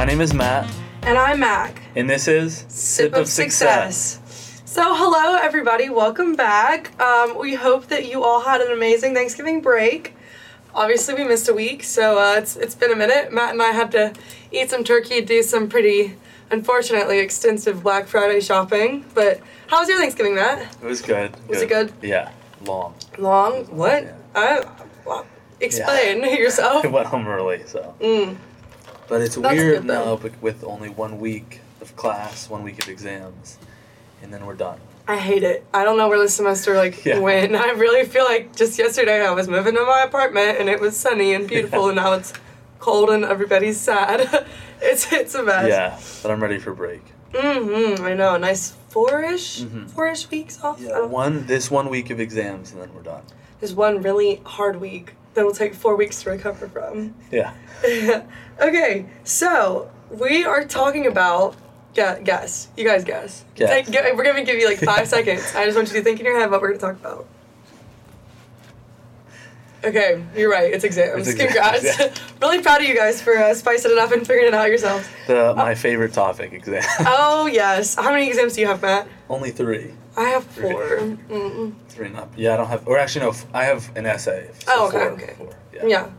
My name is Matt, And I'm Mac. and this is Sip of Success. So, hello everybody, welcome back. Um, we hope that you all had an amazing Thanksgiving break. Obviously, we missed a week, so uh, it's it's been a minute. Matt and I had to eat some turkey, do some pretty, unfortunately, extensive Black Friday shopping. But how was your Thanksgiving, Matt? It was good. Was it good? Yeah, long. Long? What? Yeah. I, well, explain yourself. I went home early, so. Mm. But it's That's weird good, now with only one week of class, one week of exams, and then we're done. I hate it. I don't know where the semester like Yeah. went. I really feel like just yesterday I was moving to my apartment and it was sunny and beautiful and now it's cold and everybody's sad. it's it's a mess. Yeah, but I'm ready for break. Mm-hmm. I know. Nice four-ish, Mhm. four-ish weeks off. Yeah, one this one week of exams, and then we're done. There's one really hard week that will take four weeks to recover from. Yeah. okay, so we are talking about guess. You guys guess. Guess. Take- we're gonna give you like five seconds. I just want you to think in your head what we're gonna talk about. Okay, you're right. It's exams. It's exams, Congrats. yeah. really proud of you guys for uh, spicing it up and figuring it out yourselves. The my favorite topic exam. Oh yes. How many exams do you have, Matt? only three. I have four. Mm-mm. Three not. Yeah, I don't have. Or actually, no. f- I have an essay. so Oh, okay, four, okay. four, Yeah.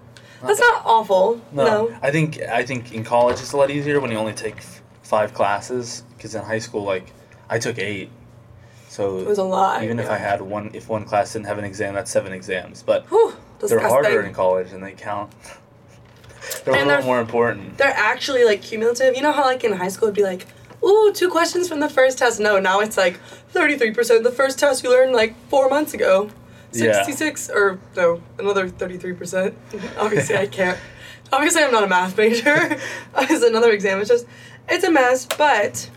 That's not awful. No, No. I think I think in college it's a lot easier when you only take f- five classes. Because in high school, like I took eight, so It was a lot. even if. I had one, if one class didn't have an exam, that's seven exams. But Whew, they're harder in college, and they count. they're a little more important. they're actually like cumulative. You know how like in high school it'd be like, ooh, two questions from the first test. No, now it's like thirty three percent of the first test you learned like four months ago. Yeah. Sixty six or no, another thirty three percent. Obviously I can't. Obviously I'm not a math major. It's another exam. It's just it's a mess. But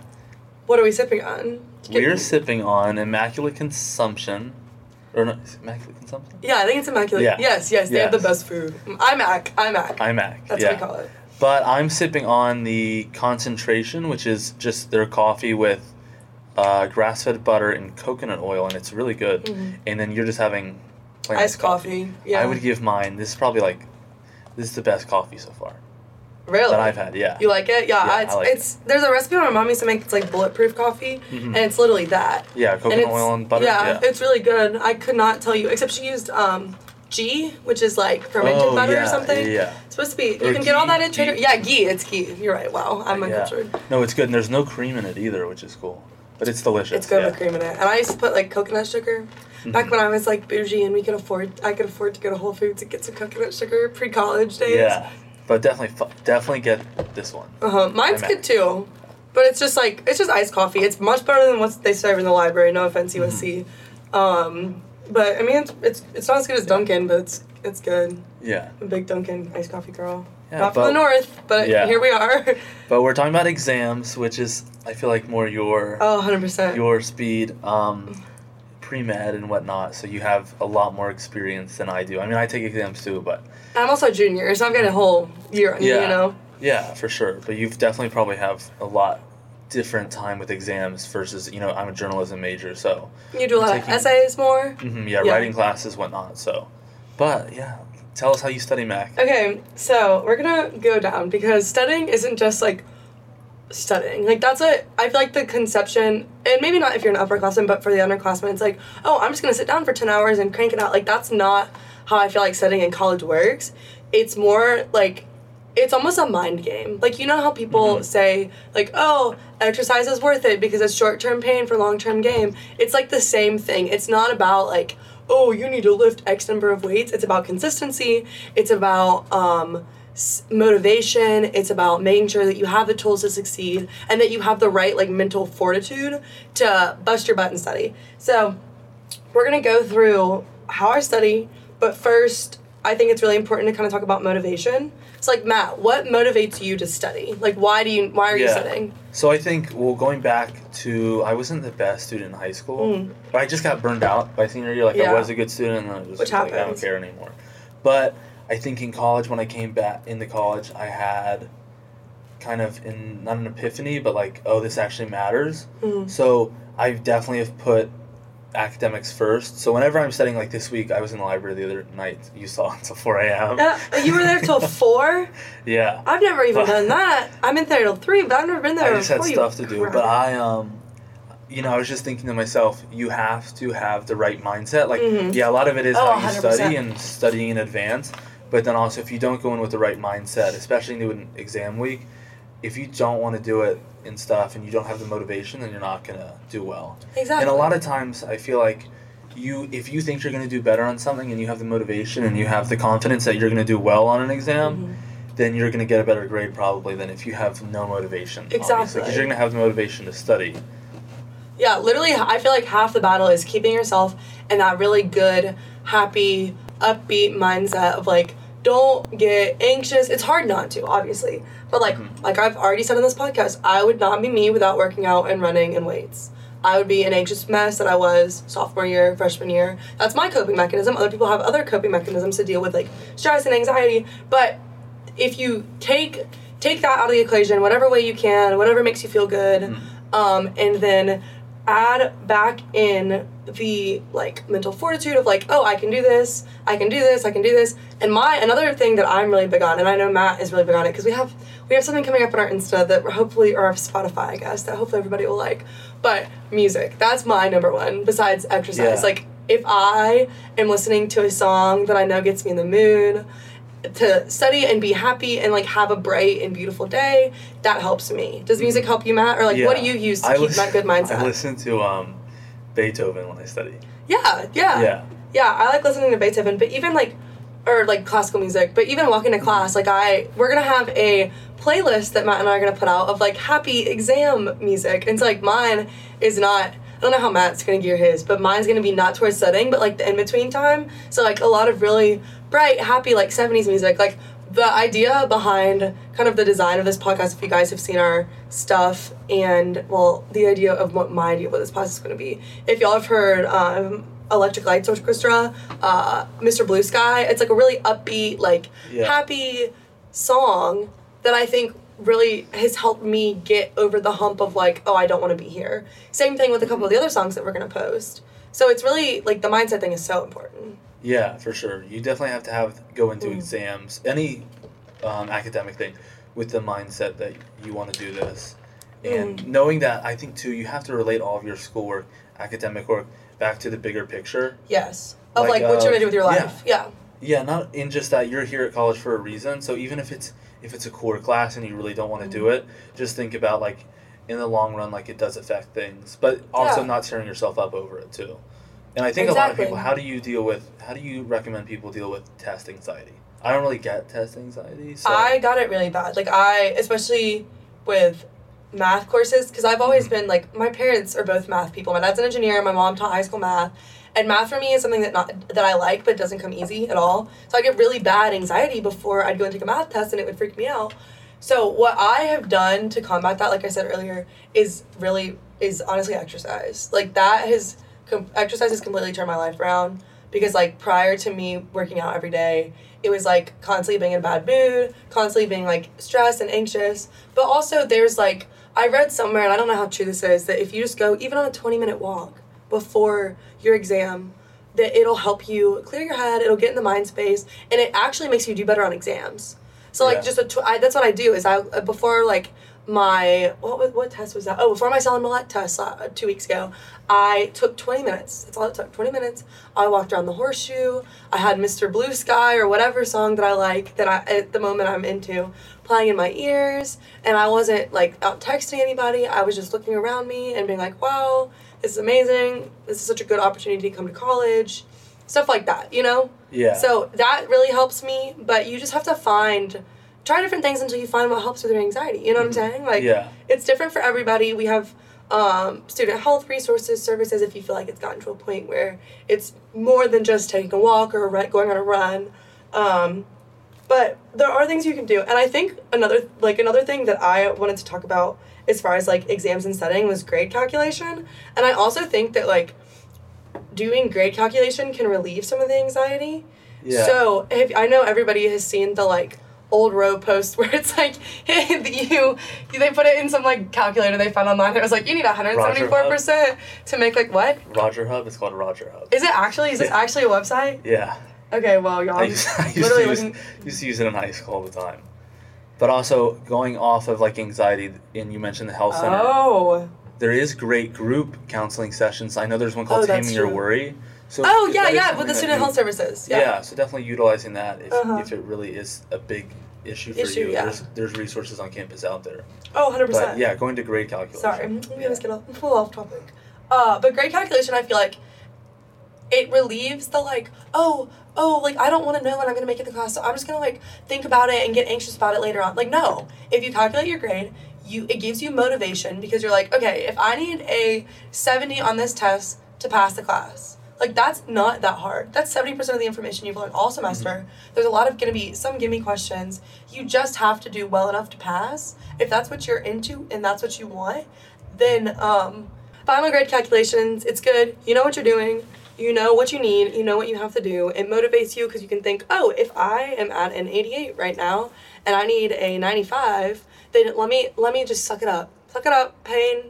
what are we sipping on? We're sipping on immaculate consumption, or not immaculate consumption. Yeah, I think it's immaculate. Yeah. Yes, yes, they have the best food. IMAC, IMAC. IMAC. That's yeah. what we call it. But I'm sipping on the concentration, which is just their coffee with uh, grass-fed butter and coconut oil, and it's really good. Mhm. And then you're just having plain Iced coffee. Yeah. I would give mine. This is probably like, this is the best coffee so far really. that I've had. Yeah. You like it? Yeah, Yeah, it's I like it's there's a recipe on my mom used to make that's like bulletproof coffee, Mhm. and it's literally that. yeah, coconut it's, oil and butter. Yeah, Yeah. it's really good. I could not tell you except she used um ghee, which is like fermented oh, butter yeah, or something. Yeah. It's supposed to be. You Or can get all that at Trader. ghee. Yeah, ghee. It's ghee. You're right. Wow, I'm uncultured. No, it's good, and there's no cream in it either, which is cool. But it's delicious. It's good yeah. with cream in it. And I used to put like coconut sugar. Back Mhm. when I was like bougie and we could afford, I could afford to go to Whole Foods and get some coconut sugar pre-college days. Yeah, but definitely, definitely get this one. Uh huh. Mine's good too, but it's just like it's just iced coffee. It's much better than what they serve in the library. No offense, USC. Um, but I mean, it's, it's it's not as good as Dunkin', but it's it's good. Yeah. I'm a big Dunkin' iced coffee girl. Yeah, not from the north, but Yeah. here we are. But we're talking about exams, which is I feel like more your oh, 100 percent. your speed, um, pre med and whatnot. So you have a lot more experience than I do. I mean, I take exams too, but I'm also a junior, so I've got a whole year on. Yeah. You know. yeah, for sure. But you've definitely probably have a lot different time with exams versus you know I'm a journalism major, so You do a lot of essays more. mhm, yeah, Yeah. writing classes, whatnot. So, but yeah, tell us how you study Mac. Okay, so we're gonna go down because studying isn't just like studying. Like that's what I feel like the conception, and maybe not if you're an upperclassman, but for the underclassmen, it's like, oh, I'm just gonna sit down for ten hours and crank it out. Like that's not how I feel like studying in college works. It's more like it's almost a mind game. Like you know how people Mhm. say like, "Oh, exercise is worth it because it's short-term pain for long-term gain." It's like the same thing. It's not about like, "Oh, you need to lift X number of weights." It's about consistency. It's about um motivation. It's about making sure that you have the tools to succeed and that you have the right like mental fortitude to bust your butt and study. So, we're to go through how I study, but first, I think it's really important to kind of talk about motivation. It's like Matt, what motivates you to study? Like, why do you? Why are you Yeah. studying? So I think well, going back to I wasn't the best student in high school, Mm. but I just got burned out by senior year. Like Yeah. I was a good student, and I just Which like, I don't care anymore. But I think in college, when I came back into college, I had kind of in not an epiphany, but like, oh, this actually matters. Mm. So I definitely have put academics first. So whenever I'm studying, like this week, I was in the library the other night. You saw until four a.m. Uh, you were there till four. Yeah. I've never even But- done that. I'm in there till three, but I've never been there. I just had stuff to do, crap. but I um, you know, I was just thinking to myself, you have to have the right mindset. Like, Mhm. yeah, a lot of it is Oh, how you 100%. study and studying in advance. But then also, if you don't go in with the right mindset, especially into an exam week, if you don't want to do it and stuff, and you don't have the motivation, then you're not gonna do well. exactly. And a lot of times, I feel like you, if you think you're gonna do better on something, and you have the motivation and you have the confidence that you're gonna do well on an exam, Mhm. then you're going to get a better grade probably than if you have no motivation. Exactly. Because you're going to have the motivation to study. Yeah, literally, I feel like half the battle is keeping yourself in that really good, happy, upbeat mindset of like, don't get anxious. It's hard not to, obviously. But like, Mhm. like I've already said in this podcast, I would not be me without working out and running and weights. I would be an anxious mess that I was sophomore year, freshman year. That's my coping mechanism. Other people have other coping mechanisms to deal with like stress and anxiety. But if you take take that out of the equation, whatever way you can, whatever makes you feel good, Mhm. um, and then add back in the like mental fortitude of like, oh, I can do this, I can do this, I can do this. And my another thing that I'm really big on, and I know Matt is really big on it because we have we have something coming up on our Insta that hopefully or of Spotify, I guess that hopefully everybody will like. But music, that's my number one besides exercise. Yeah. Like if I am listening to a song that I know gets me in the mood to study and be happy and like have a bright and beautiful day, that helps me. Does music help you, Matt? Or like what do you use to I keep listen- that good mindset? I listen to um, Beethoven when I study. Yeah, yeah, Yeah. yeah. I like listening to Beethoven, but even like, or like classical music. But even walking to class, like I, we're gonna have a playlist that Matt and I are gonna put out of like happy exam music. And so like mine is not. I don't know how Matt's gonna gear his, but mine's gonna be not towards studying, but like the in between time. So like a lot of really bright, happy like '70s music. Like the idea behind kind of the design of this podcast, if you guys have seen our stuff, and well, the idea of what my idea of what this podcast is going to be. If y'all have heard um, Electric Lights Orchestra, uh, Mr. Blue Sky, it's like a really upbeat, like Yeah. happy song that I think really has helped me get over the hump of like, oh, I don't want to be here. Same thing with a couple of the other songs that we're going to post. So it's really like the mindset thing is so important. Yeah, for sure. You definitely have to have go into Mm. exams, any um, academic thing, with the mindset that you want to do this, and Mm. knowing that I think too you have to relate all of your schoolwork, academic work, back to the bigger picture. Yes. Of Like, like, what uh, you're to do with your life. Yeah. Yeah, not in just that you're here at college for a reason. So even if it's if it's a core class and you really don't want to do Mm-hmm. it, just think about like in the long run, like it does affect things, but also Yeah. not tearing yourself up over it too. And I think a lot of people. How do you deal with? How do you recommend people deal with test anxiety? I don't really get test anxiety. So I got it really bad. Like I, especially with math courses, because I've always mm-hmm. been like my parents are both math people. My dad's an engineer. My mom taught high school math, and math for me is something that not that I like, but doesn't come easy at all. So I get really bad anxiety before I'd go and take a math test, and it would freak me out. So what I have done to combat that, like I said earlier, is really is honestly exercise. Like that has com- exercise has completely turned my life around because like prior to me working out every day, it was like constantly being in a bad mood, constantly being like stressed and anxious. But also there's like I read somewhere and I don't know how true this is that if you just go even on a 20 minute walk before your exam that it'll help you clear your head, it'll get in the mind space and it actually makes you do better on exams. So like Yeah. just a tw- I, that's what I do is I before like my what was, what test was that? Oh, before my Solid Millette test uh, two weeks ago, I took twenty minutes. That's all it took. Twenty minutes. I walked around the horseshoe. I had Mr. Blue Sky or whatever song that I like that I at the moment I'm into playing in my ears, and I wasn't like out texting anybody. I was just looking around me and being like, "Wow, this is amazing. This is such a good opportunity to come to college." Stuff like that, you know. yeah. So that really helps me, but you just have to find try different things until you find what helps with your anxiety. You know what I'm saying? Like yeah. it's different for everybody. We have um, student health resources, services if you feel like it's gotten to a point where it's more than just taking a walk or a going on a run. Um, but there are things you can do. And I think another like another thing that I wanted to talk about as far as like exams and setting was grade calculation. And I also think that like doing grade calculation can relieve some of the anxiety. Yeah. So if, I know everybody has seen the like old row post where it's like you, you they put it in some like calculator they found online. It was like you need 174 percent to make like what? Roger Hub. It's called Roger Hub. Is it actually? Is this actually a website? Yeah. Okay, well, y'all. I used, I used to use, used to use it in high school all the time. But also going off of like anxiety, and you mentioned the health center. Oh. There is great group counseling sessions. I know there's one called that's Taming Your. Worry. So Oh yeah, yeah, with the student health services. Yeah. Yeah. so definitely utilizing that if, Uh-huh. if it really is a big issue for Issue, you. yeah. There's there's resources on campus out there. Oh, 100 But percent. yeah, going to grade calculation. Sorry, I'm gonna get off, a little off topic. Uh, but grade calculation, I feel like it relieves the like, oh, oh, like I don't want to know when I'm gonna make it to class, so I'm just gonna like think about it and get anxious about it later on. Like, no, if you calculate your grade, you it gives you motivation because you're like, okay, if I need a 70 on this test to pass the class. Like that's not that hard. That's 70% of the information you've learned all semester. There's a lot of gonna be some gimme questions. You just have to do well enough to pass. If that's what you're into and that's what you want, then um, final grade calculations, it's good. You know what you're doing. You know what you need. You know what you have to do. It motivates you because you can think, oh, if I am at an 88 right now and I need a 95, then let me let me just suck it up. Suck it up, pain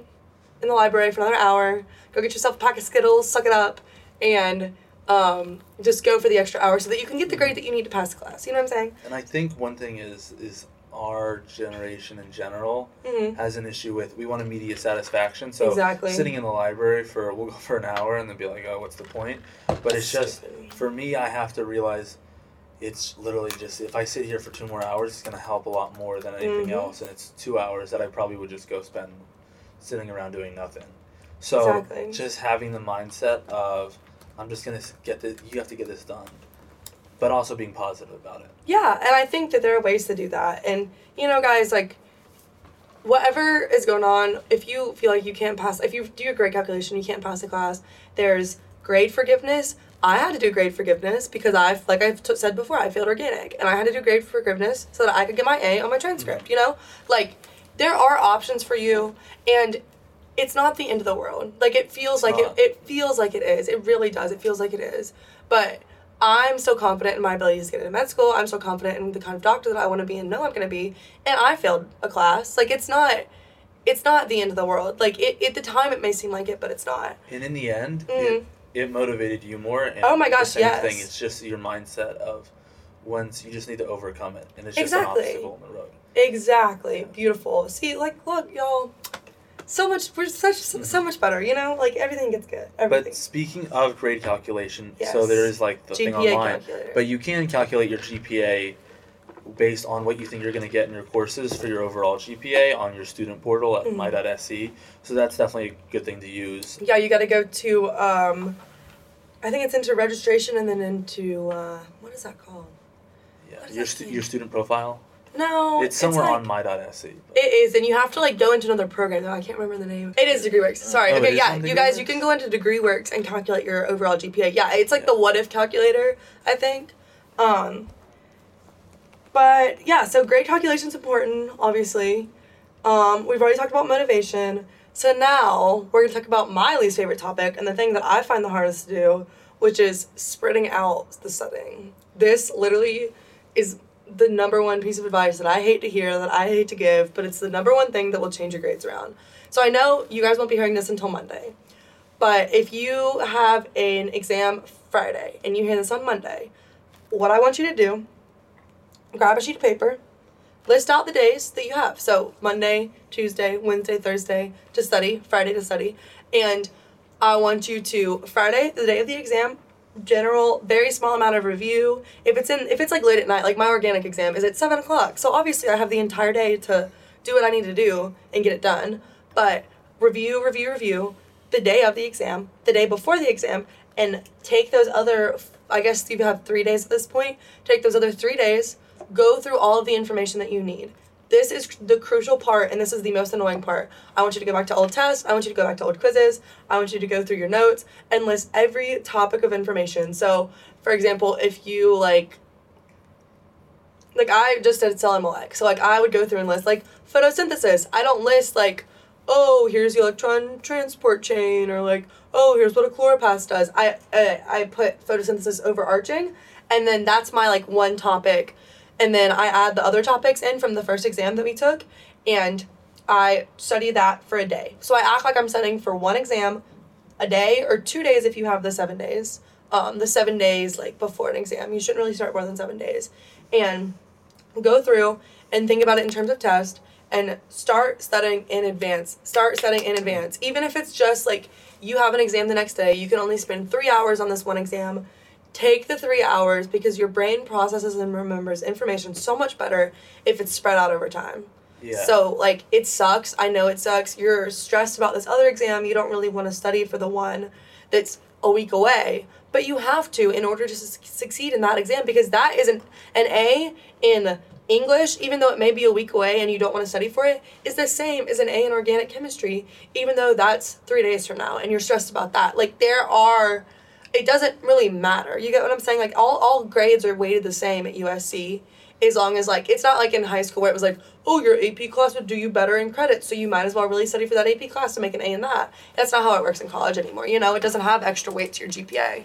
in the library for another hour. Go get yourself a pack of Skittles, suck it up, and um, just go for the extra hour so that you can get the grade that you need to pass the class. You know what I'm saying? And I think one thing is is our generation in general Mm-hmm. has an issue with we want immediate satisfaction. So Exactly. sitting in the library for we'll go for an hour and then be like, oh, what's the point? But it's just for me, I have to realize it's literally just if I sit here for two more hours, it's gonna help a lot more than anything Mhm. else, and it's two hours that I probably would just go spend sitting around doing nothing. So Exactly. just having the mindset of I'm just gonna get this. You have to get this done, but also being positive about it. Yeah, and I think that there are ways to do that. And you know, guys, like whatever is going on, if you feel like you can't pass, if you do your grade calculation, you can't pass the class. There's grade forgiveness. I had to do grade forgiveness because I've, like I've t- said before, I failed organic, and I had to do grade forgiveness so that I could get my A on my transcript. Mm. You know, like there are options for you, and it's not the end of the world. Like it feels like it, it feels like it is. It really does. It feels like it is. But I'm so confident in my abilities to get into med school. I'm so confident in the kind of doctor that I want to be and know I'm going to be. And I failed a class. Like it's not, it's not the end of the world. Like it, at the time it may seem like it, but it's not. And in the end, Mhm. it, it motivated you more. And Oh my gosh, the same yes. thing. It's just your mindset of once you just need to overcome it, and it's just Exactly. an obstacle in the road. Exactly. Beautiful. See, like, look, y'all. So much. We're such so much better. You know, like everything gets good. Everything. But speaking of grade calculation, so there is like the thing GPA online, calculator. but you can calculate your GPA based on what you think you're going to get in your courses for your overall GPA on your student portal at Mhm. my.sc. So that's definitely a good thing to use. yeah, you got to go to. um I think it's into registration and then into uh, what is that called? Yeah, your stu- your student profile. No, it's somewhere like- on but- It is, and you have to like go into another program though. I can't remember the name. It is DegreeWorks. Sorry. Oh, okay, yeah, you guys, you can go into DegreeWorks and calculate your overall GPA. Yeah, it's like Yeah. the what if calculator, I think. Um. But yeah, so grade calculation's important, obviously. Um, we've already talked about motivation. So now we're gonna talk about my least favorite topic and the thing that I find the hardest to do, which is spreading out the studying. This literally is the number one piece of advice that I hate to hear, that I hate to give, but it's the number one thing that will change your grades around. So I know you guys won't be hearing this until Monday, but if you have an exam Friday and you hear this on Monday, what I want you to do, grab a sheet of paper, list out the days that you have. So Monday, Tuesday, Wednesday, Thursday to study, Friday to study, and I want you to Friday, the day of the exam, general, very small amount of review. If it's in, if it's like late at night, like my organic exam is at seven o'clock, so obviously I have the entire day to do what I need to do and get it done. But review, review, review, the day of the exam, the day before the exam, and take those other. I guess you have three days at this point. Take those other three days, go through all of the information that you need. This is the crucial part, and this is the most annoying part. I want you to go back to old tests. I want you to go back to old quizzes. I want you to go through your notes and list every topic of information. So, for example, if you like, like I just did MLX, so like I would go through and list like photosynthesis. I don't list like, oh, here's the electron transport chain, or like, oh, here's what a chloroplast does. I I, I put photosynthesis overarching, and then that's my like one topic and then I add the other topics in from the first exam that we took, and I study that for a day. So I act like I'm studying for one exam a day or two days if you have the seven days. Um, the seven days like before an exam. You shouldn't really start more than seven days. And go through and think about it in terms of test and start studying in advance. Start studying in advance. Even if it's just like you have an exam the next day, you can only spend three hours on this one exam. Take the three hours because your brain processes and remembers information so much better if it's spread out over time. Yeah. So like it sucks. I know it sucks. You're stressed about this other exam. You don't really want to study for the one that's a week away, but you have to in order to su- succeed in that exam because that isn't an A in English, even though it may be a week away and you don't want to study for it, is the same as an A in organic chemistry, even though that's three days from now and you're stressed about that. Like there are it doesn't really matter. You get what I'm saying? Like all, all grades are weighted the same at USC as long as like it's not like in high school where it was like, oh, your AP class would do you better in credits, so you might as well really study for that AP class to make an A in that. That's not how it works in college anymore. You know, it doesn't have extra weight to your GPA.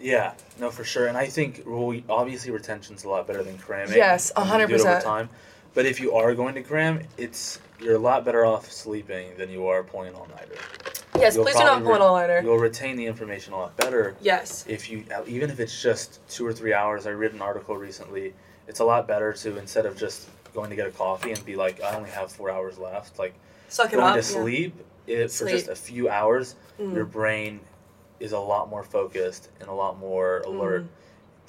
Yeah, no, for sure. And I think well, obviously retention's a lot better than cramming. Yes, and you do it over 100%. time. But if you are going to cram, it's you're a lot better off sleeping than you are pulling all nighter. Yes, You'll please do not pull an all nighter. You'll retain the information a lot better Yes. if you uh, even if it's just two or three hours. I read an article recently. It's a lot better to instead of just going to get a coffee and be like, I only have four hours left. Like Suck it going up. to yeah. sleep, for just a few hours, Mm. your brain is a lot more focused and a lot more alert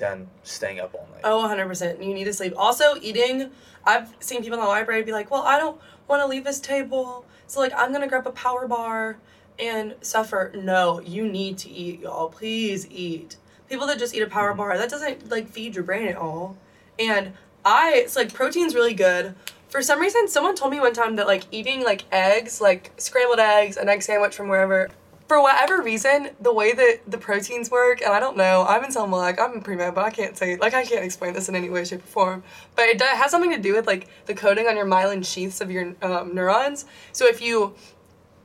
than staying up all night. Oh, 100%. You need to sleep. Also, eating, I've seen people in the library be like, well, I don't want to leave this table. So, like, I'm going to grab a power bar and suffer. No, you need to eat, y'all. Please eat. People that just eat a power mm-hmm. bar, that doesn't, like, feed your brain at all. And I, it's like, protein's really good. For some reason, someone told me one time that, like, eating, like, eggs, like, scrambled eggs, an egg sandwich from wherever, for whatever reason, the way that the proteins work, and I don't know, I'm in Celiac, I'm in pre-med, but I can't say, like, I can't explain this in any way, shape, or form. But it does, has something to do with, like, the coating on your myelin sheaths of your um, neurons. So if you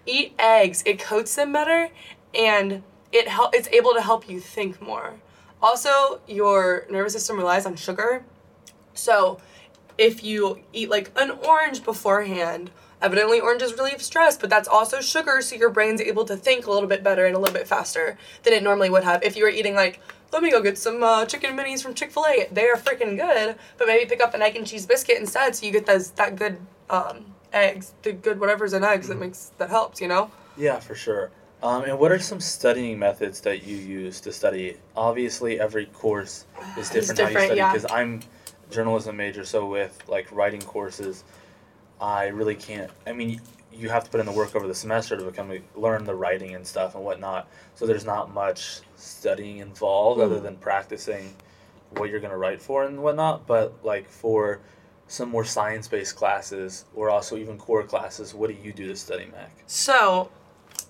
eat eggs, it coats them better, and it hel- it's able to help you think more. Also, your nervous system relies on sugar. So, if you eat like an orange beforehand, evidently oranges relieve stress, but that's also sugar, so your brain's able to think a little bit better and a little bit faster than it normally would have. If you were eating like, let me go get some uh, chicken minis from Chick Fil A, they are freaking good, but maybe pick up an egg and cheese biscuit instead, so you get those that good um, eggs, the good whatever's in eggs that makes that helps, you know. Yeah, for sure. Um, and what are some studying methods that you use to study? Obviously, every course is It's different, how you different, study. yeah. Because I'm journalism major, so with like writing courses, I really can't. I mean, you have to put in the work over the semester to become learn the writing and stuff and whatnot. So there's not much studying involved other Mhm. than practicing what you're gonna write for and whatnot. But like for some more science-based classes or also even core classes, what do you do to study Mac? So,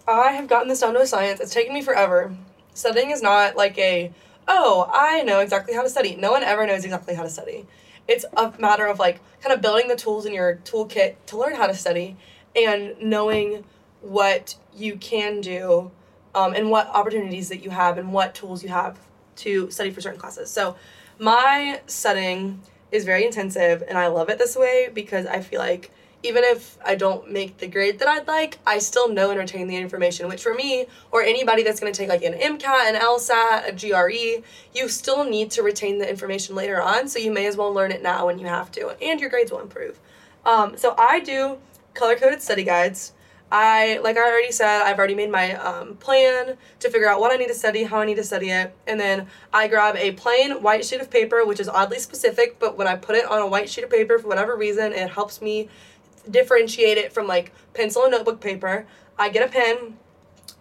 I have gotten this down to a science. It's taken me forever. Studying is not like a, oh, I know exactly how to study. No one ever knows exactly how to study. It's a matter of like kind of building the tools in your toolkit to learn how to study and knowing what you can do um, and what opportunities that you have and what tools you have to study for certain classes. So, my studying is very intensive and I love it this way because I feel like even if I don't make the grade that I'd like, I still know and retain the information, which for me, or anybody that's going to take like an MCAT, an LSAT, a GRE, you still need to retain the information later on, so you may as well learn it now when you have to, and your grades will improve. Um, so I do color coded study guides. I, like I already said, I've already made my um, plan to figure out what I need to study, how I need to study it, and then I grab a plain white sheet of paper, which is oddly specific, but when I put it on a white sheet of paper, for whatever reason, it helps me differentiate it from like pencil and notebook paper. I get a pen,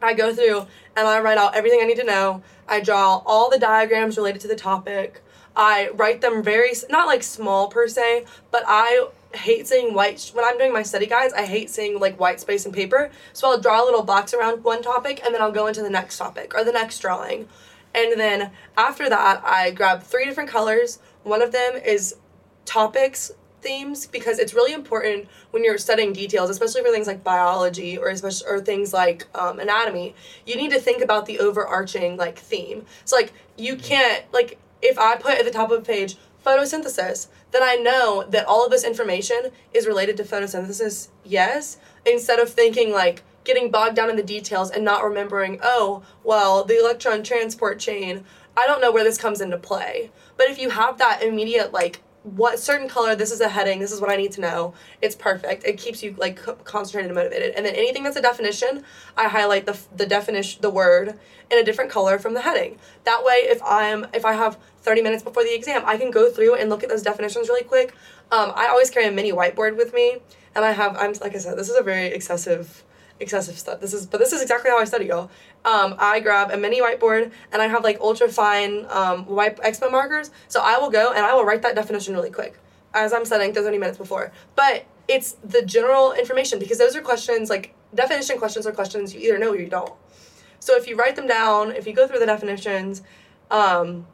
I go through, and I write out everything I need to know. I draw all the diagrams related to the topic. I write them very, not like small per se, but I hate seeing white, when I'm doing my study guides, I hate seeing like white space and paper. So I'll draw a little box around one topic and then I'll go into the next topic or the next drawing. And then after that, I grab three different colors. One of them is topics themes because it's really important when you're studying details, especially for things like biology or especially or things like um, anatomy. You need to think about the overarching like theme. So like you can't like if I put at the top of a page photosynthesis, then I know that all of this information is related to photosynthesis, yes, instead of thinking like getting bogged down in the details and not remembering, oh, well, the electron transport chain, I don't know where this comes into play. But if you have that immediate like what certain color this is a heading this is what i need to know. It's perfect. It keeps you like co- concentrated and motivated. And then anything that's a definition i highlight the, the definition the word in a different color from the heading. That way if i'm if i have 30 minutes before the exam i can go through and look at those definitions really quick. Um, i always carry a mini whiteboard with me and i have i'm like i said this is a very excessive excessive stuff. This is, but this is exactly how I study, y'all. Um, I grab a mini whiteboard and I have like ultra fine um, white expo markers. So I will go and I will write that definition really quick as I'm studying 30 minutes before. But it's the general information because those are questions like definition questions are questions you either know or you don't. So if you write them down, if you go through the definitions, um,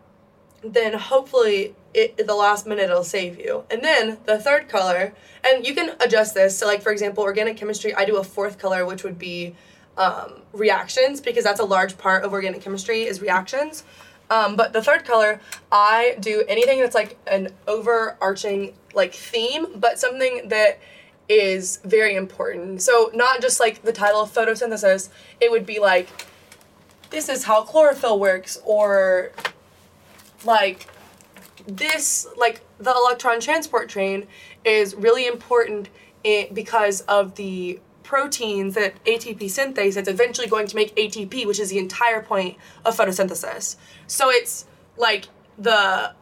then hopefully it, at the last minute it'll save you. And then the third color, and you can adjust this. So like for example, organic chemistry, I do a fourth color, which would be um, reactions because that's a large part of organic chemistry is reactions. Um, but the third color, I do anything that's like an overarching like theme, but something that is very important. So not just like the title of photosynthesis, it would be like this is how chlorophyll works or like this like the electron transport train is really important because of the proteins that ATP synthase that's eventually going to make ATP, which is the entire point of photosynthesis. So it's like the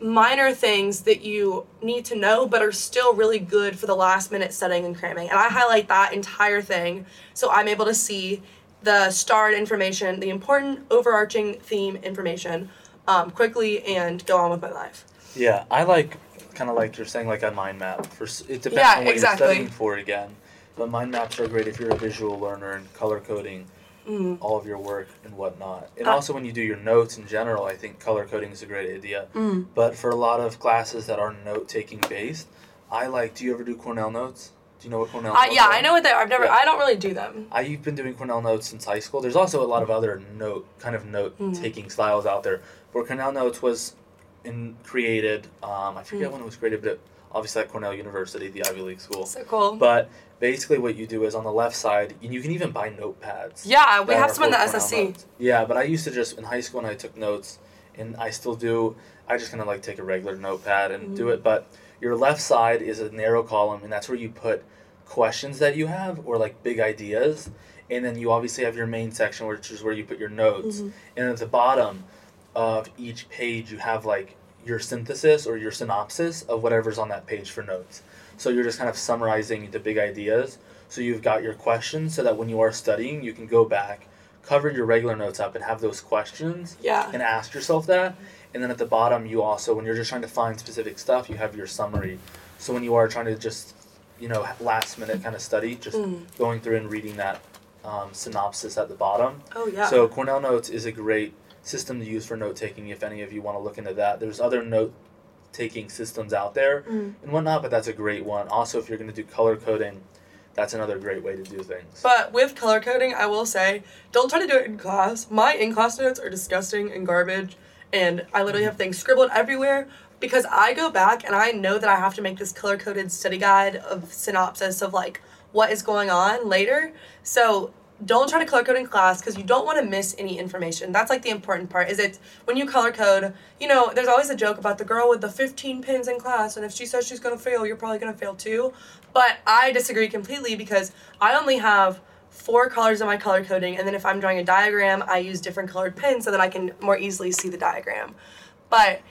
minor things that you need to know but are still really good for the last minute studying and cramming. And I highlight that entire thing so I'm able to see the starred information, the important overarching theme information um, quickly and go on with my life. Yeah, I like kind of like you're saying like a mind map for it depends Yeah, on what exactly. you're studying for again. But mind maps are great if you're a visual learner and color coding Mm. all of your work and whatnot. And Uh, also when you do your notes in general, I think color coding is a great idea. Mm. But for a lot of classes that are note taking based, I like. Do you ever do Cornell notes? Do you know what Cornell? Uh, yeah, are? I know what they are. I've never. Yeah. I don't really do them. I, you've been doing Cornell notes since high school. There's also a lot of other note kind of note Mm. taking styles out there. But Cornell notes was in created. Um, I forget Mm. when it was created, but obviously at Cornell University, the Ivy League school. So cool. But basically, what you do is on the left side, and you can even buy notepads. yeah, we have some in the SSC. notes. Yeah, but I used to just in high school and I took notes, and I still do. I just kind of like take a regular notepad and do Mm. it. But your left side is a narrow column, and that's where you put questions that you have or like big ideas. And then you obviously have your main section, which is where you put your notes. Mhm. And at the bottom of each page, you have like your synthesis or your synopsis of whatever's on that page for notes. So you're just kind of summarizing the big ideas. So you've got your questions so that when you are studying, you can go back, cover your regular notes up, and have those questions Yeah. and ask yourself that. And then at the bottom, you also, when you're just trying to find specific stuff, you have your summary. So when you are trying to just, you know, last minute kind of study, just Mm. going through and reading that um, synopsis at the bottom. Oh yeah. So Cornell Notes is a great system to use for note taking if any of you want to look into that. There's other note taking systems out there Mm. and whatnot, but that's a great one. Also, if you're going to do color coding, that's another great way to do things. But with color coding, I will say, don't try to do it in class. My in class notes are disgusting and garbage, and I literally have things scribbled everywhere because I go back and I know that I have to make this color coded study guide of synopsis of like what is going on later. So don't try to color code in class because you don't want to miss any information. That's like the important part. Is it when you color code, you know, there's always a joke about the girl with the 15 pins in class, and if she says she's gonna fail, you're probably gonna fail too. But I disagree completely because I only have four colors in my color coding, and then if I'm drawing a diagram, I use different colored pens so that I can more easily see the diagram. But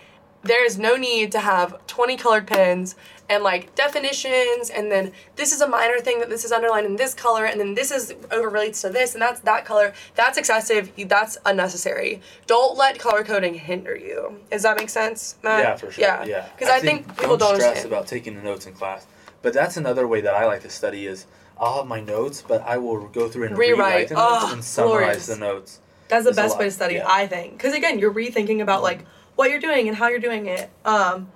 there is no need to have 20 colored pens and like definitions and then this is a minor thing that this is underlined in this color and then this is over relates to this and that's that color that's excessive that's unnecessary don't let color coding hinder you does that make sense Matt? yeah, for sure. yeah Yeah, because I, think, people don't, stress understand about taking the notes in class. But that's another way that I like to study is I'll have my notes, but I will go through and Rewrite. rewrite the notes Oh, and summarize glorious. the notes. that's the There's best way to study yeah. i think because again you're rethinking about like what you're doing and how you're doing it um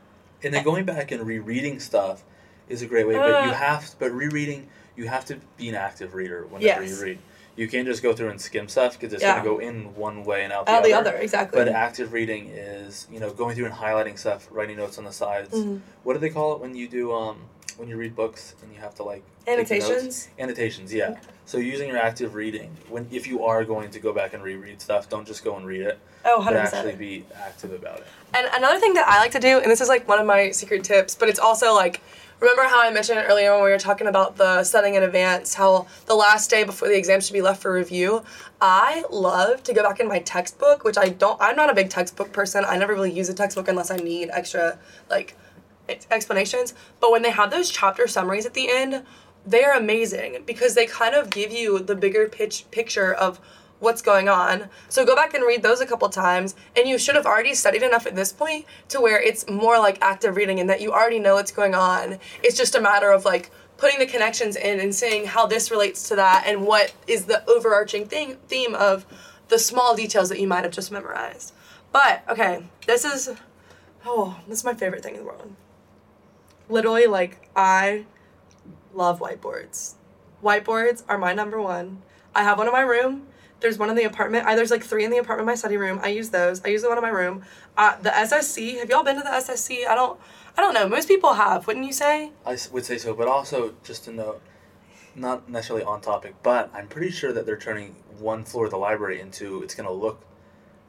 And then going back and rereading stuff is a great way. but you Uh. have, but rereading, you have to be an active reader whenever Yes. you read. You can't just go through and skim stuff because it's Yeah. gonna go in one way and out the, Out other. the other, exactly. But active reading is you know going through and highlighting stuff, writing notes on the sides. Mhm. What do they call it when you do um when you read books and you have to like take the notes? Annotations. Annotations, yeah. So using your active reading when if you are going to go back and reread stuff, don't just go and read it, Oh, but 100%. actually be active about it. And another thing that I like to do, and this is like one of my secret tips, but it's also like, remember how I mentioned earlier when we were talking about the studying in advance, how the last day before the exam should be left for review? I love to go back in my textbook, which I don't, I'm not a big textbook person. I never really use a textbook unless I need extra, like, explanations. But when they have those chapter summaries at the end, they're amazing because they kind of give you the bigger pitch picture of what's going on. So go back and read those a couple times, and you should have already studied enough at this point to where it's more like active reading and that you already know what's going on. It's just a matter of like putting the connections in and seeing how this relates to that and what is the overarching thing theme of the small details that you might have just memorized. But okay, this is oh, this is my favorite thing in the world. Literally, like I love whiteboards. Whiteboards are my number one. I have one in my room. There's one in the apartment. I, there's like three in the apartment, my study room. I use those. I use the one in my room. Uh, the SSC. Have y'all been to the SSC? I don't. I don't know. Most people have, wouldn't you say? I would say so, but also just to note, not necessarily on topic, but I'm pretty sure that they're turning one floor of the library into it's gonna look,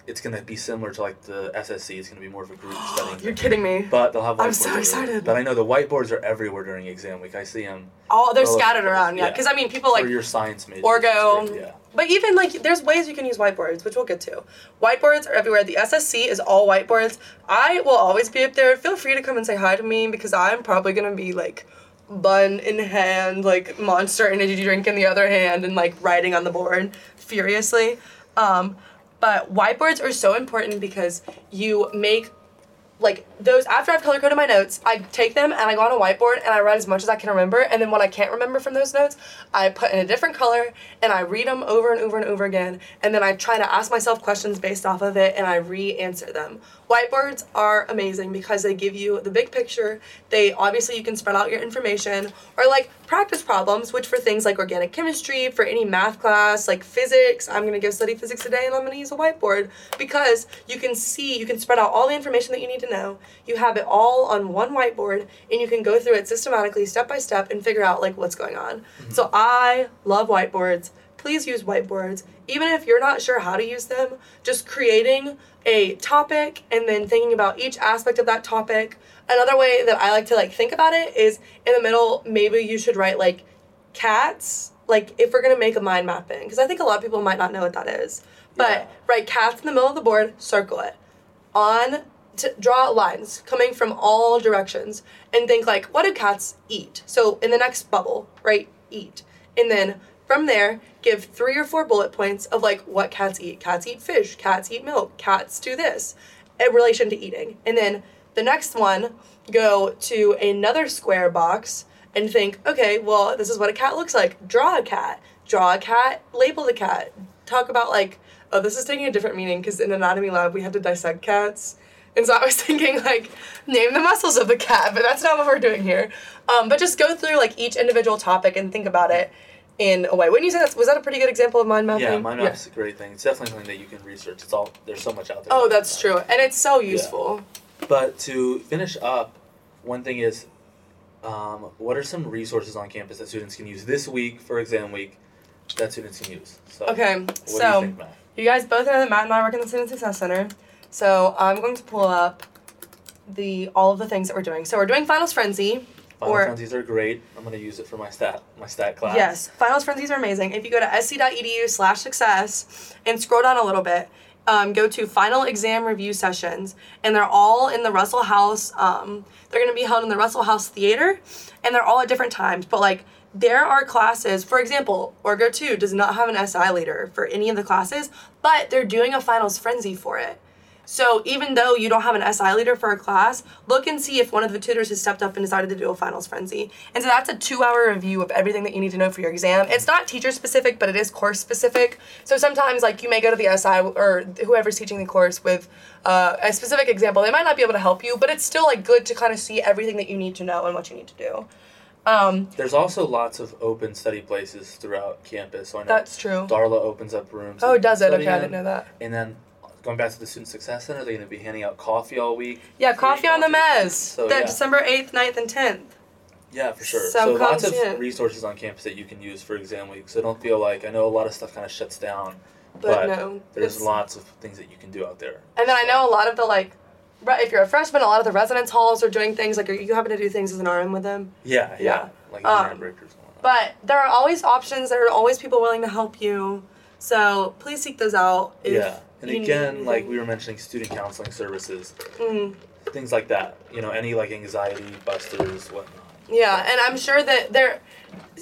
it's gonna be similar to like the SSC. It's gonna be more of a group studying. You're kidding me. But they'll have. Whiteboards. I'm so excited. But I know the whiteboards are everywhere during exam week. I see them. All they're scattered around, yeah. yeah. Because I mean, people like for your science major. Orgo. Yeah. But even like, there's ways you can use whiteboards, which we'll get to. Whiteboards are everywhere. The SSC is all whiteboards. I will always be up there. Feel free to come and say hi to me because I'm probably gonna be like bun in hand, like monster energy drink in the other hand, and like writing on the board furiously. Um, but whiteboards are so important because you make like those after I've color coded my notes, I take them and I go on a whiteboard and I write as much as I can remember. And then what I can't remember from those notes, I put in a different color and I read them over and over and over again. And then I try to ask myself questions based off of it and I re-answer them. Whiteboards are amazing because they give you the big picture. They obviously you can spread out your information or like practice problems, which for things like organic chemistry, for any math class, like physics, I'm gonna go study physics today and I'm gonna use a whiteboard because you can see, you can spread out all the information that you need to know. You have it all on one whiteboard and you can go through it systematically, step by step, and figure out like what's going on. Mm-hmm. So I love whiteboards. Please use whiteboards. Even if you're not sure how to use them, just creating a topic and then thinking about each aspect of that topic. Another way that I like to like think about it is in the middle, maybe you should write like cats, like if we're gonna make a mind mapping, because I think a lot of people might not know what that is. But Yeah. write cats in the middle of the board, circle it. On to draw lines coming from all directions and think like, what do cats eat? So in the next bubble, right, eat. And then from there, give three or four bullet points of like what cats eat. Cats eat fish, cats eat milk, cats do this in relation to eating. And then the next one, go to another square box and think, okay, well, this is what a cat looks like. Draw a cat. Draw a cat, label the cat. Talk about like, oh, this is taking a different meaning because in anatomy lab we had to dissect cats. And so I was thinking like, name the muscles of the cat, but that's not what we're doing here. Um, but just go through like each individual topic and think about it in a way. Wouldn't you say that was that a pretty good example of mind mapping? Yeah, mind map's a great thing. It's definitely something that you can research. It's all there's so much out there. Oh, that's true, and it's so useful. But to finish up, one thing is, um, what are some resources on campus that students can use this week for exam week that students can use? So, Okay, What do so you think, Matt? You guys both know that Matt and I work in the Student Success Center. So I'm going to pull up the all of the things that we're doing. So we're doing Finals Frenzy. Final or- Frenzies are great. I'm gonna use it for my stat my stat class. Yes, Finals Frenzies are amazing. If you go to sc.edu slash success and scroll down a little bit, um, go to final exam review sessions, and they're all in the Russell House. Um, they're going to be held in the Russell House Theater, and they're all at different times. But like, there are classes. For example, Orgo Two does not have an SI leader for any of the classes, but they're doing a Finals Frenzy for it. So even though you don't have an SI leader for a class, look and see if one of the tutors has stepped up and decided to do a finals frenzy. And so that's a two-hour review of everything that you need to know for your exam. It's not teacher specific, but it is course specific. So sometimes like you may go to the SI or whoever's teaching the course with uh, a specific example. They might not be able to help you, but it's still like good to kind of see everything that you need to know and what you need to do. Um, There's also lots of open study places throughout campus. So I know that's true. Darla opens up rooms. Oh, does it? Okay, I didn't know that. And then going back to the Student Success Center, they're going to be handing out coffee all week. Yeah, coffee on the mez. So, that yeah. December 8th, 9th, and 10th. Yeah, for sure. So So, lots of it. resources on campus that you can use for exam week. So don't feel like I know a lot of stuff kind of shuts down, But, but, no. there's lots of things that you can do out there. And then I know a lot of the like, if you're a freshman, a lot of the residence halls are doing things like, are you happen to do things as an RM with them? Yeah, yeah, Yeah. like um, breakers. But there are always options. There are always people willing to help you. So please seek those out. If yeah, and again, like we were mentioning, student counseling services, Mm, things like that. You know, any like anxiety busters, whatnot. yeah, and I'm sure that there,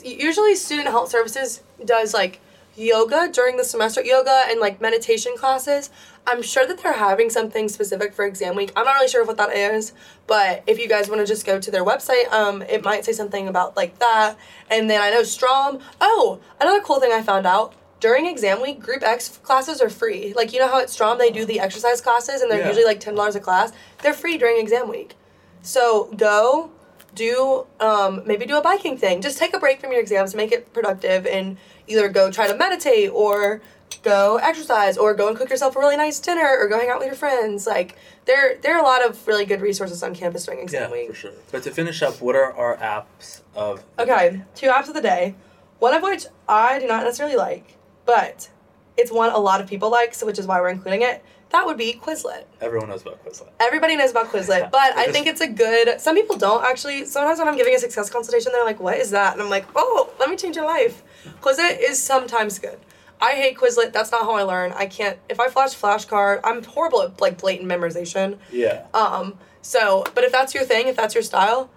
usually student health services does like yoga during the semester, yoga and like meditation classes. I'm sure that they're having something specific for exam week. I'm not really sure what that is, but if you guys want to just go to their website, um, it might say something about like that. And then I know Strom. Oh, another cool thing I found out during exam week, Group X classes are free. Like you know how at Strom they do the exercise classes and they're Yeah. usually like ten dollars a class. They're free during exam week. So go do um, maybe do a biking thing. Just take a break from your exams, to make it productive, and either go try to meditate or go exercise or go and cook yourself a really nice dinner or go hang out with your friends. Like there there are a lot of really good resources on campus during exam Yeah, week. for sure. But to finish up, what are our apps of? Okay, two apps of the day. One of which I do not necessarily like, but it's one a lot of people like, so which is why we're including it. That would be Quizlet. Everyone knows about Quizlet. Everybody knows about Quizlet, but I think it's a good. Some people don't actually. Sometimes when I'm giving a success consultation, they're like, "What is that?" And I'm like, "Oh, let me change your life." Quizlet is sometimes good. I hate Quizlet. That's not how I learn. I can't. If I flash flashcard, I'm horrible at like blatant memorization. Yeah. Um. So, but if that's your thing, if that's your style,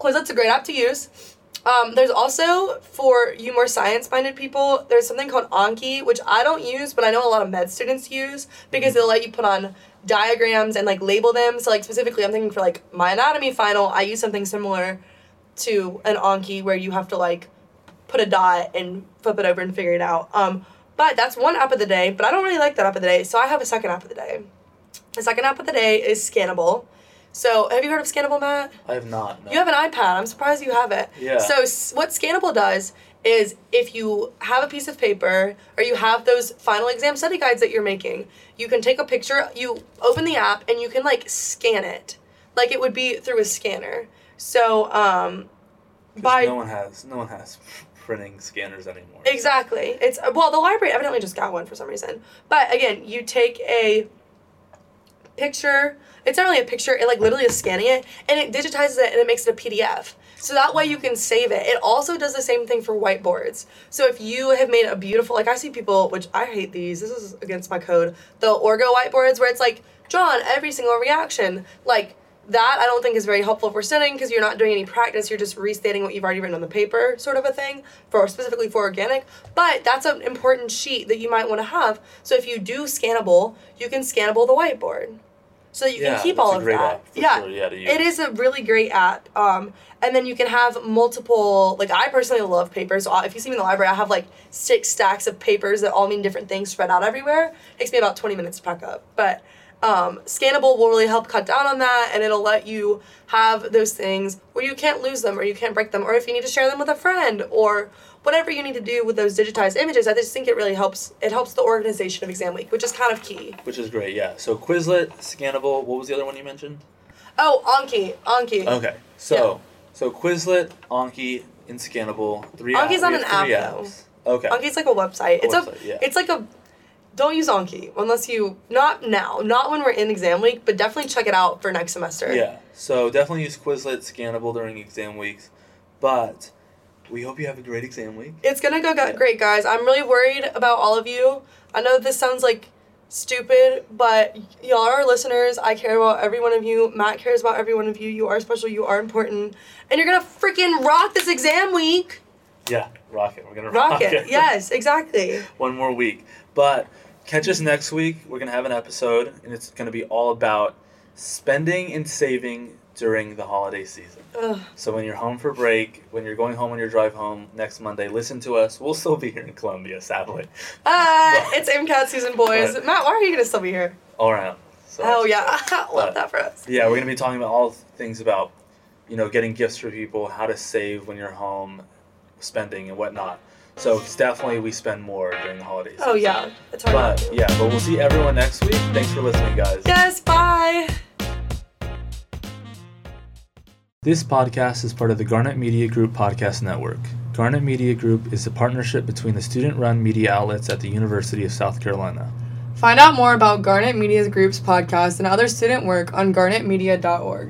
Quizlet's a great app to use. Um, there's also for you more science-minded people. There's something called Anki, which I don't use, but I know a lot of med students use because they'll let you put on diagrams and like label them. So like specifically, I'm thinking for like my anatomy final, I use something similar to an Anki where you have to like put a dot and flip it over and figure it out. Um, but that's one app of the day. But I don't really like that app of the day, so I have a second app of the day. The second app of the day is Scannable. So have you heard of Scannable, Matt? I have not. No. You have an iPad. I'm surprised you have it. Yeah. So what Scannable does is if you have a piece of paper or you have those final exam study guides that you're making, you can take a picture, you open the app and you can like scan it. Like it would be through a scanner. So um by no one has no one has printing scanners anymore. Exactly. It's well, the library evidently just got one for some reason. But again, you take a picture. It's not really a picture. It like literally is scanning it, and it digitizes it and it makes it a PDF. So that way you can save it. It also does the same thing for whiteboards. So if you have made a beautiful, like I see people, which I hate these. This is against my code. The Orgo whiteboards where it's like drawn every single reaction, like. That I don't think is very helpful for studying because you're not doing any practice. You're just restating what you've already written on the paper, sort of a thing, for specifically for organic. But that's an important sheet that you might want to have. So if you do scannable, you can scannable the whiteboard, so that you Yeah, can keep all of that. yeah, sure, yeah, it is a really great app. Um, and then you can have multiple. Like I personally love papers. So if you see me in the library, I have like six stacks of papers that all mean different things spread out everywhere. It takes me about twenty minutes to pack up, but. Um, scannable will really help cut down on that and it'll let you have those things where you can't lose them or you can't break them or if you need to share them with a friend or whatever you need to do with those digitized images i just think it really helps it helps the organization of exam week which is kind of key Which is great, yeah. So Quizlet, Scannable. What was the other one you mentioned? oh anki anki Okay, so so Quizlet, Anki, and Scannable. Three. Anki's we an app, though. apps. Okay. Anki's like a website. It's website, a yeah. it's like a don't use Anki unless you not now, not when we're in exam week, but definitely check it out for next semester. Yeah. So definitely use Quizlet, Scannable during exam weeks, but we hope you have a great exam week. It's gonna go Yeah. great, guys. I'm really worried about all of you. I know this sounds like stupid, but y'all are our listeners. I care about every one of you. Matt cares about every one of you. You are special. You are important, and you're gonna freaking rock this exam week. Yeah, rock it. We're gonna rock, Rock it. Yes, exactly. One more week, but catch us next week. We're gonna have an episode, and it's gonna be all about spending and saving during the holiday season. Ugh. So when you're home for break, when you're going home on your drive home next Monday, listen to us. We'll still be here in Columbia, sadly. Ah, it's MCAT season, boys. But- Matt, why are you gonna still be here? All around. So, Oh yeah, love But- that for us. Yeah, we're gonna be talking about all things about you know, getting gifts for people, how to save when you're home, spending and whatnot. So it's definitely we spend more during the holidays. Oh yeah, it's hard. But to. yeah, but we'll see everyone next week. Thanks for listening, guys. Yes. Bye. This podcast is part of the Garnet Media Group podcast network. Garnet Media Group is a partnership between the student run media outlets at the University of South Carolina. Find out more about Garnet Media Group's podcast and other student work on garnetmedia.org.